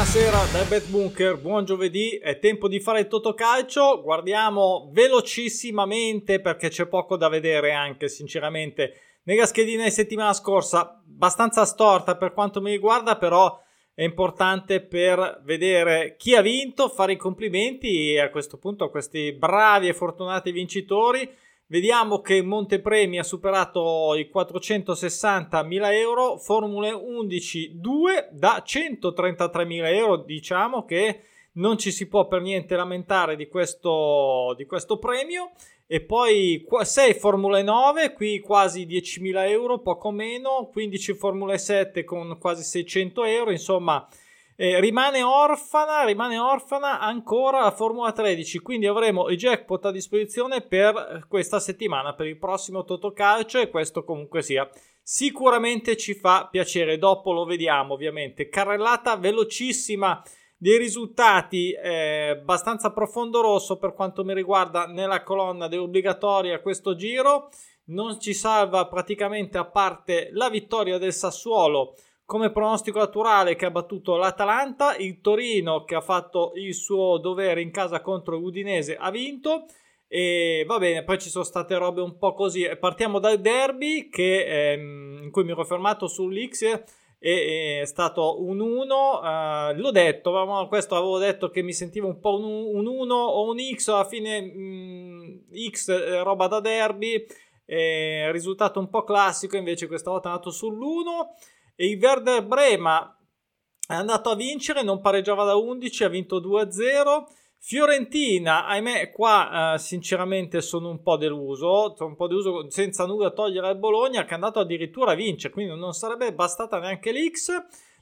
Buonasera da Bet Bunker, buon giovedì, è tempo di fare il Totocalcio, guardiamo velocissimamente perché c'è poco da vedere anche sinceramente nella schedina di settimana scorsa, abbastanza storta per quanto mi riguarda, però è importante per vedere chi ha vinto, fare i complimenti a questo punto a questi bravi e fortunati vincitori Vediamo che Montepremi ha superato i 460.000 euro, Formule 11 2 da 133.000 euro. Diciamo che non ci si può per niente lamentare di questo, di questo premio. E poi 6 Formule 9, qui quasi 10.000 euro, poco meno, 15 Formule 7 con quasi 600 euro, insomma eh, rimane orfana, rimane orfana ancora la Formula 13, quindi avremo i jackpot a disposizione per questa settimana, per il prossimo Totocalcio e questo comunque sia. Sicuramente ci fa piacere, dopo lo vediamo ovviamente. Carrellata velocissima dei risultati eh, abbastanza profondo rosso per quanto mi riguarda nella colonna dell'obbligatoria questo giro non ci salva praticamente a parte la vittoria del Sassuolo come pronostico naturale che ha battuto l'Atalanta, il Torino che ha fatto il suo dovere in casa contro l'Udinese ha vinto. E va bene, poi ci sono state robe un po' così. Partiamo dal derby che, ehm, in cui mi ero fermato sull'X è stato un 1 uh, eh, l'ho detto ma questo avevo detto che mi sentivo un po' un, 1 o un X. Alla fine mh, mm, X eh, roba da derby. Eh, risultato un po' classico invece questa volta è andato sull'1 e il Werder Brema è andato a vincere, non pareggiava da 11, ha vinto 2-0. Fiorentina, ahimè, qua eh, sinceramente sono un po' deluso, un po' deluso senza nulla togliere al Bologna che è andato addirittura a vincere, quindi non sarebbe bastata neanche l'X.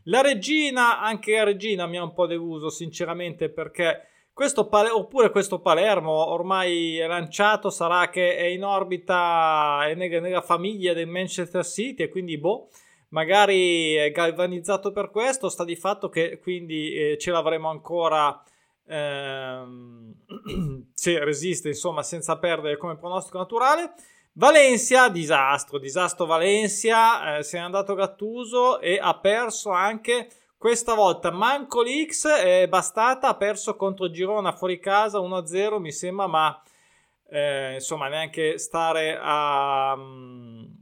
La Regina, anche la Regina mi ha un po' deluso sinceramente perché questo Pal- oppure questo Palermo ormai lanciato, sarà che è in orbita, nella, nella famiglia del Manchester City e quindi boh magari è galvanizzato per questo, sta di fatto che quindi eh, ce l'avremo ancora ehm, se resiste insomma senza perdere come pronostico naturale. Valencia, disastro, disastro Valencia, eh, se n'è andato Gattuso e ha perso anche questa volta manco l'X è bastata, ha perso contro Girona fuori casa 1-0 mi sembra, ma eh, insomma neanche stare a... Um,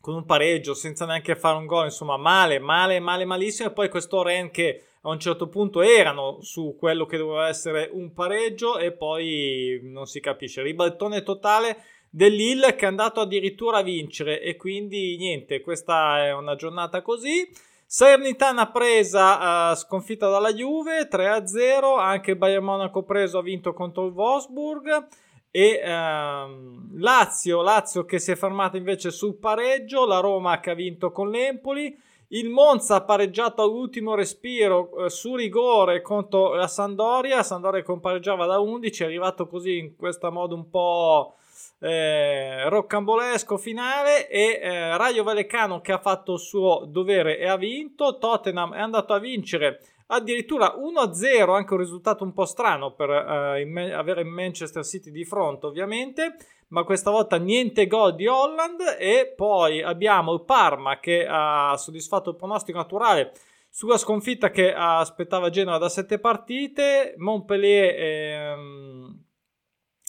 con un pareggio senza neanche fare un gol, insomma male, male, male, malissimo. E poi questo Ren che a un certo punto erano su quello che doveva essere un pareggio e poi non si capisce, ribaltone totale dell'Ill che è andato addirittura a vincere e quindi niente, questa è una giornata così. Salernitana presa uh, sconfitta dalla Juve 3-0, anche Bayern Monaco preso ha vinto contro il Wolfsburg e ehm, Lazio, Lazio che si è fermata invece sul pareggio, la Roma che ha vinto con l'Empoli, il Monza ha pareggiato all'ultimo respiro eh, su rigore contro la Sandoria, Sandoria compareggiava da 11, è arrivato così in questo modo un po' eh, roccambolesco finale e eh, Raio Vallecano che ha fatto il suo dovere e ha vinto, Tottenham è andato a vincere addirittura 1-0, anche un risultato un po' strano per uh, avere Manchester City di fronte ovviamente, ma questa volta niente gol di Holland e poi abbiamo il Parma che ha soddisfatto il pronostico naturale sulla sconfitta che aspettava Genova da sette partite, Montpellier ehm,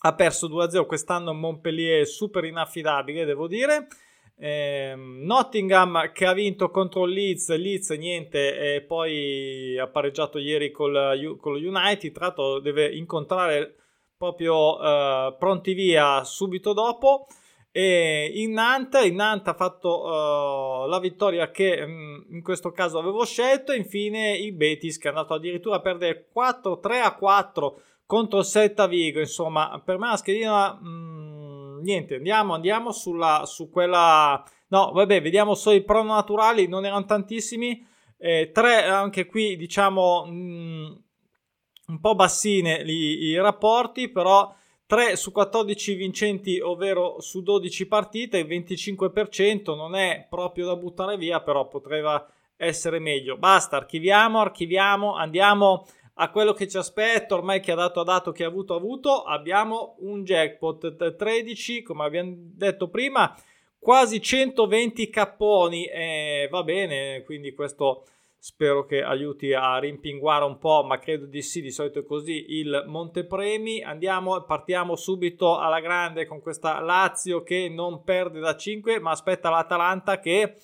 ha perso 2-0, quest'anno Montpellier è super inaffidabile devo dire, eh, Nottingham che ha vinto contro Leeds, Leeds niente, e poi ha pareggiato ieri con lo United. Tra l'altro, deve incontrare proprio uh, pronti via subito dopo. E in Nantes, in Nantes ha fatto uh, la vittoria che um, in questo caso avevo scelto. Infine, il Betis che è andato addirittura a perdere 4-3 a 4 contro il Celta Vigo. Insomma, per me la schedina. Um, niente, andiamo, andiamo sulla, su quella... No, vabbè, vediamo solo i prono naturali, non erano tantissimi. Eh, tre, anche qui, diciamo, mh, mm, un po' bassine i, i rapporti, però 3 su 14 vincenti, ovvero su 12 partite, il 25% non è proprio da buttare via, però potrebbe essere meglio. Basta, archiviamo, archiviamo, andiamo a quello che ci aspetta, ormai chi ha dato ha dato, chi ha avuto ha avuto, abbiamo un jackpot 13, come abbiamo detto prima, quasi 120 capponi, eh, va bene, quindi questo spero che aiuti a rimpinguare un po', ma credo di sì, di solito è così il Montepremi. Andiamo, partiamo subito alla grande con questa Lazio che non perde da 5, ma aspetta l'Atalanta che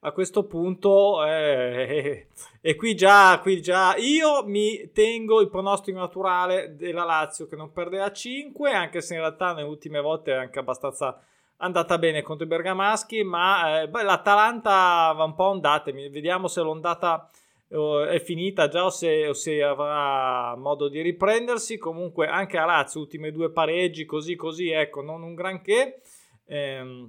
a questo punto eh, e qui già, qui già io mi tengo il pronostico naturale della Lazio che non perde da 5, anche se in realtà nelle ultime volte è anche abbastanza andata bene contro i bergamaschi, ma eh, beh, l'Atalanta va un po' ondate, vediamo se l'ondata eh, è finita già o se, o se, avrà modo di riprendersi. Comunque anche a Lazio, ultime due pareggi, così così, ecco, non un granché. Eh,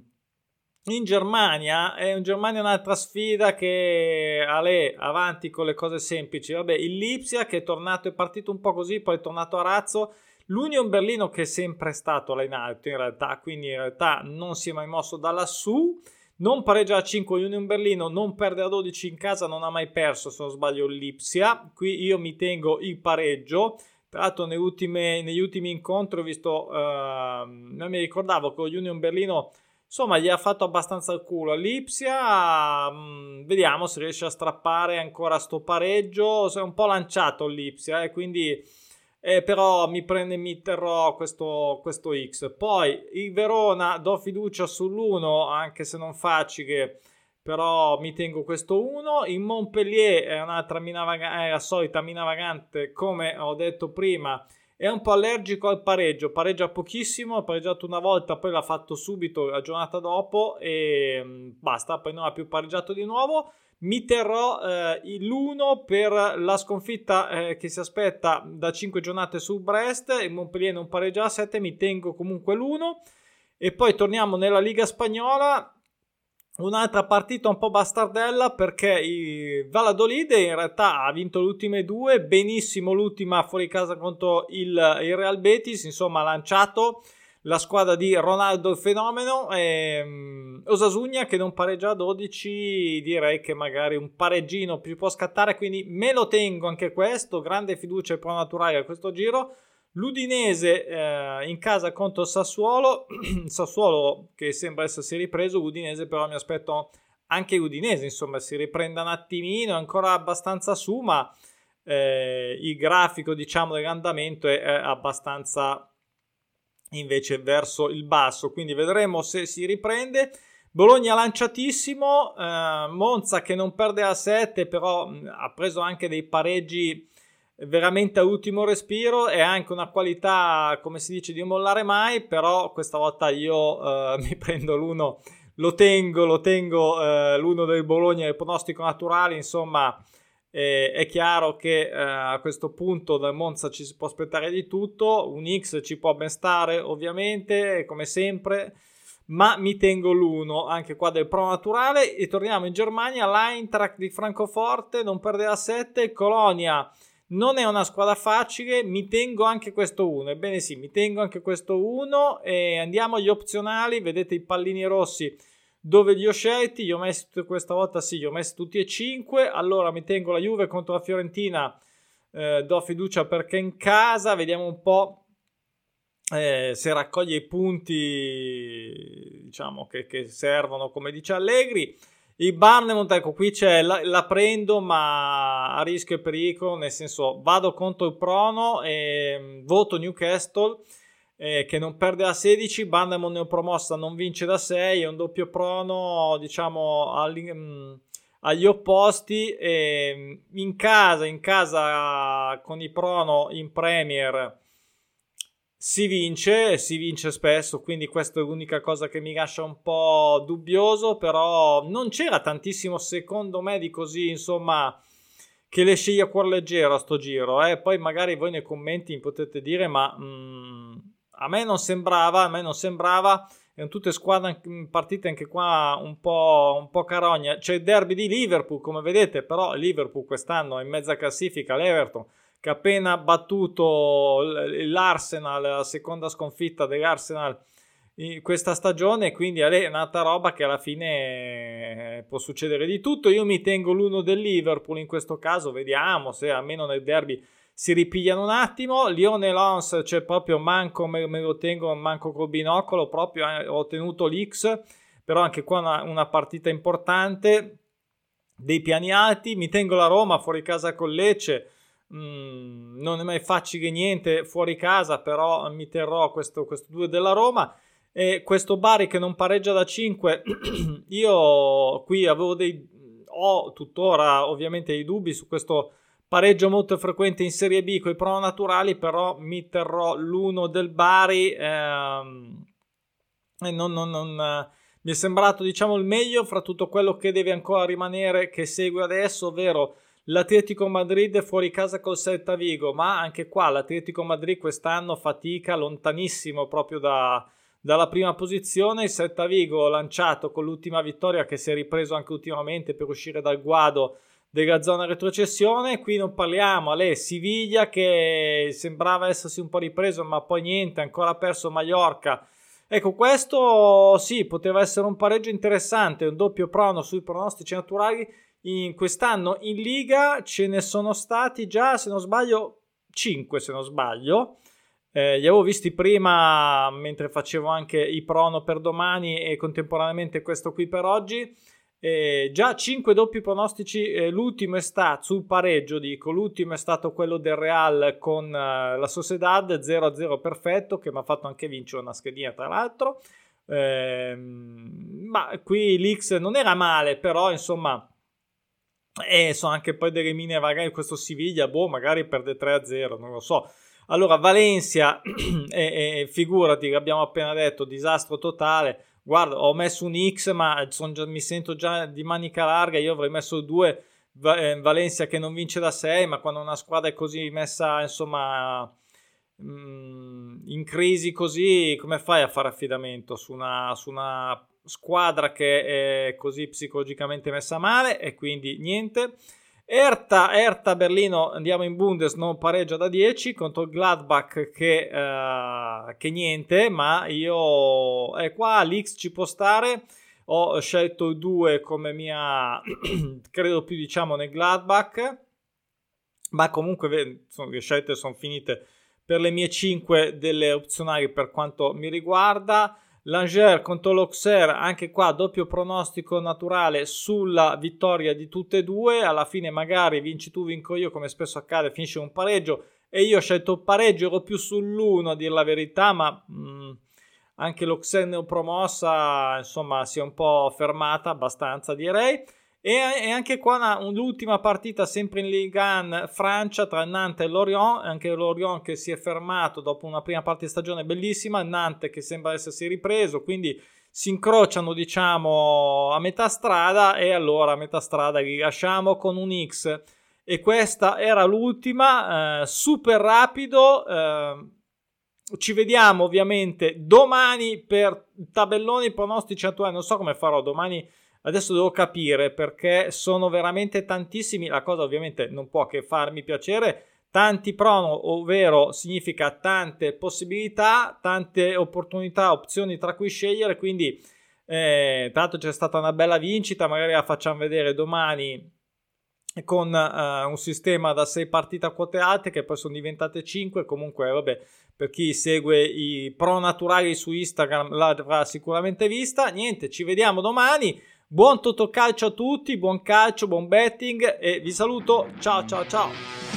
in Germania in Germania un'altra sfida che Ale avanti con le cose semplici. Vabbè, il Lipsia che è tornato, è partito un po' così, poi è tornato a razzo L'Union Berlino che è sempre stato là in alto in realtà, quindi in realtà non si è mai mosso da lassù. Non pareggia a 5 Union Berlino, non perde a 12 in casa, non ha mai perso se non sbaglio l'Ipsia. Qui io mi tengo il pareggio. Tra l'altro negli ultimi, negli ultimi incontri ho visto, uh, non mi ricordavo che Union Berlino insomma gli ha fatto abbastanza il culo all'Ipsia. Um, vediamo se riesce a strappare ancora sto pareggio. Si è un po' lanciato l'Ipsia, eh, quindi eh, però mi prende mi terrò questo, questo X. Poi il Verona do fiducia sull'1, anche se non facile, però mi tengo questo 1. Il Montpellier è un'altra mina vagante, è la solita mina vagante, come ho detto prima. È un po' allergico al pareggio, pareggia pochissimo, ha pareggiato una volta, poi l'ha fatto subito la giornata dopo e mm, basta, poi non ha più pareggiato di nuovo mi terrò eh, l'1 per la sconfitta eh, che si aspetta da 5 giornate su Brest. Il Montpellier non pareggia a 7, mi tengo comunque l'1. E poi torniamo nella Liga Spagnola. Un'altra partita un po' bastardella perché il Valladolid in realtà ha vinto le ultime due, benissimo l'ultima fuori casa contro il, il Real Betis, insomma ha lanciato la squadra di Ronaldo il fenomeno e um, Osasugna che non pareggia a 12 direi che magari un pareggino più può scattare quindi me lo tengo anche questo grande fiducia e pro naturale a questo giro l'Udinese eh, in casa contro Sassuolo Sassuolo che sembra essersi ripreso l'Udinese però mi aspetto anche l'Udinese insomma si riprenda un attimino è ancora abbastanza su ma eh, il grafico diciamo dell'andamento è, è abbastanza invece verso il basso, quindi vedremo se si riprende. Bologna lanciatissimo, eh, Monza che non perde a 7, però mh, ha preso anche dei pareggi veramente a ultimo respiro e anche una qualità, come si dice, di non mollare mai, però questa volta io eh, mi prendo l'uno, lo tengo, lo tengo eh, l'uno del Bologna, il pronostico naturale, insomma eh, è chiaro che eh, a questo punto dal Monza ci si può aspettare di tutto, un X ci può ben stare ovviamente, come sempre, ma mi tengo l'uno anche qua del Pro Naturale e torniamo in Germania, l'Eintracht di Francoforte non perde a 7, Colonia non è una squadra facile, mi tengo anche questo 1, ebbene sì, mi tengo anche questo 1 e andiamo agli opzionali, vedete i pallini rossi dove li ho scelti, li ho messi questa volta sì, li ho messi tutti e cinque, allora mi tengo la Juve contro la Fiorentina, eh, do fiducia perché in casa, vediamo un po' eh, se raccoglie i punti diciamo che, che, servono come dice Allegri. Il Barnemont, ecco qui c'è, la, la, prendo ma a rischio e pericolo, nel senso vado contro il Prono e mm, voto Newcastle eh, che non perde a 16, Bandemon neopromossa non vince da 6, è un doppio prono diciamo agli, mh, mm, agli opposti e in casa, in casa con i prono in Premier si vince, si vince spesso, quindi questa è l'unica cosa che mi lascia un po' dubbioso, però non c'era tantissimo secondo me di così, insomma, che le sceglie a cuor leggero a sto giro, eh? poi magari voi nei commenti potete dire ma mm, a me non sembrava, a me non sembrava, erano tutte squadre partite anche qua un po', un po' carogna. C'è il derby di Liverpool, come vedete, però Liverpool quest'anno è in mezza classifica, l'Everton, che ha appena battuto l'Arsenal, la seconda sconfitta dell'Arsenal in questa stagione, quindi è un'altra roba che alla fine può succedere di tutto. Io mi tengo l'uno del Liverpool in questo caso, vediamo se almeno nel derby si ripigliano un attimo. Lione Lons, cioè proprio manco me, lo tengo, manco col binocolo, proprio eh, ho tenuto l'X, però anche qua una, una partita importante. dei piani alti, mi tengo la Roma fuori casa con Lecce, mm, non è mai facile niente fuori casa, però mi terrò questo, questo 2 della Roma. E questo Bari che non pareggia da 5, io qui avevo dei, ho tuttora ovviamente dei dubbi su questo pareggio molto frequente in Serie B con i pro naturali, però mi terrò l'uno del Bari ehm, e non, non, non mi è sembrato diciamo il meglio fra tutto quello che deve ancora rimanere che segue adesso, ovvero l'Atletico Madrid fuori casa col Celta Vigo, ma anche qua l'Atletico Madrid quest'anno fatica lontanissimo proprio da, dalla prima posizione, il Celta Vigo lanciato con l'ultima vittoria che si è ripreso anche ultimamente per uscire dal guado della zona retrocessione. Qui non parliamo, Ale, Siviglia che sembrava essersi un po' ripreso, ma poi niente, ancora perso Mallorca. Ecco, questo sì, poteva essere un pareggio interessante, un doppio prono sui pronostici naturali. In quest'anno in Liga ce ne sono stati già, se non sbaglio, 5 se non sbaglio. Eh, li avevo visti prima mentre facevo anche i prono per domani e contemporaneamente questo qui per oggi. Eh, già 5 doppi pronostici, eh, l'ultimo è stato sul pareggio, dico, l'ultimo è stato quello del Real con uh, la Sociedad 0-0 perfetto che mi ha fatto anche vincere una schedina tra l'altro. Eh, ma qui l'X non era male, però insomma, e sono anche poi delle mine, magari questo Siviglia, boh, magari perde 3-0, non lo so. Allora, Valencia, e, e, figurati, abbiamo appena detto, disastro totale guarda, ho messo un X, ma già, mi sento già di manica larga. Io avrei messo due. Eh, Valencia che non vince da 6, ma quando una squadra è così messa, insomma, mm, in crisi così, come fai a fare affidamento su una, su una squadra che è così psicologicamente messa male? E quindi niente. Erta, Erta Berlino andiamo in Bundes non pareggia da 10 contro il Gladbach che, uh, che niente ma io è qua l'X ci può stare ho scelto il 2 come mia credo più diciamo nel Gladbach ma comunque le scelte sono finite per le mie 5 delle opzionali per quanto mi riguarda Langer contro l'Auxerre, anche qua doppio pronostico naturale sulla vittoria di tutte e due. Alla fine, magari vinci tu, vinco io, come spesso accade, finisce un pareggio. E io ho scelto pareggio, ero più sull'1 a dire la verità, ma mh, mm, anche l'Auxerre neopromossa, insomma, si è un po' fermata abbastanza, direi. E, anche qua una, l'ultima partita sempre in Ligue 1 Francia tra Nantes e Lorient, anche Lorient che si è fermato dopo una prima parte di stagione bellissima, Nantes che sembra essersi ripreso, quindi si incrociano diciamo a metà strada e allora a metà strada li lasciamo con un X e questa era l'ultima, eh, super rapido. Eh, ci vediamo ovviamente domani per tabelloni pronostici attuali. Non so come farò domani Adesso devo capire perché sono veramente tantissimi. La cosa ovviamente non può che farmi piacere. Tanti prono, ovvero significa tante possibilità, tante opportunità, opzioni tra cui scegliere. Quindi, eh, tra l'altro, c'è stata una bella vincita. Magari la facciamo vedere domani con uh, un sistema da 6 partite a quote alte che poi sono diventate 5 comunque vabbè per chi segue i pro naturali su Instagram l'avrà sicuramente vista niente ci vediamo domani Buon Totocalcio a tutti, buon calcio, buon betting e vi saluto. Ciao ciao ciao.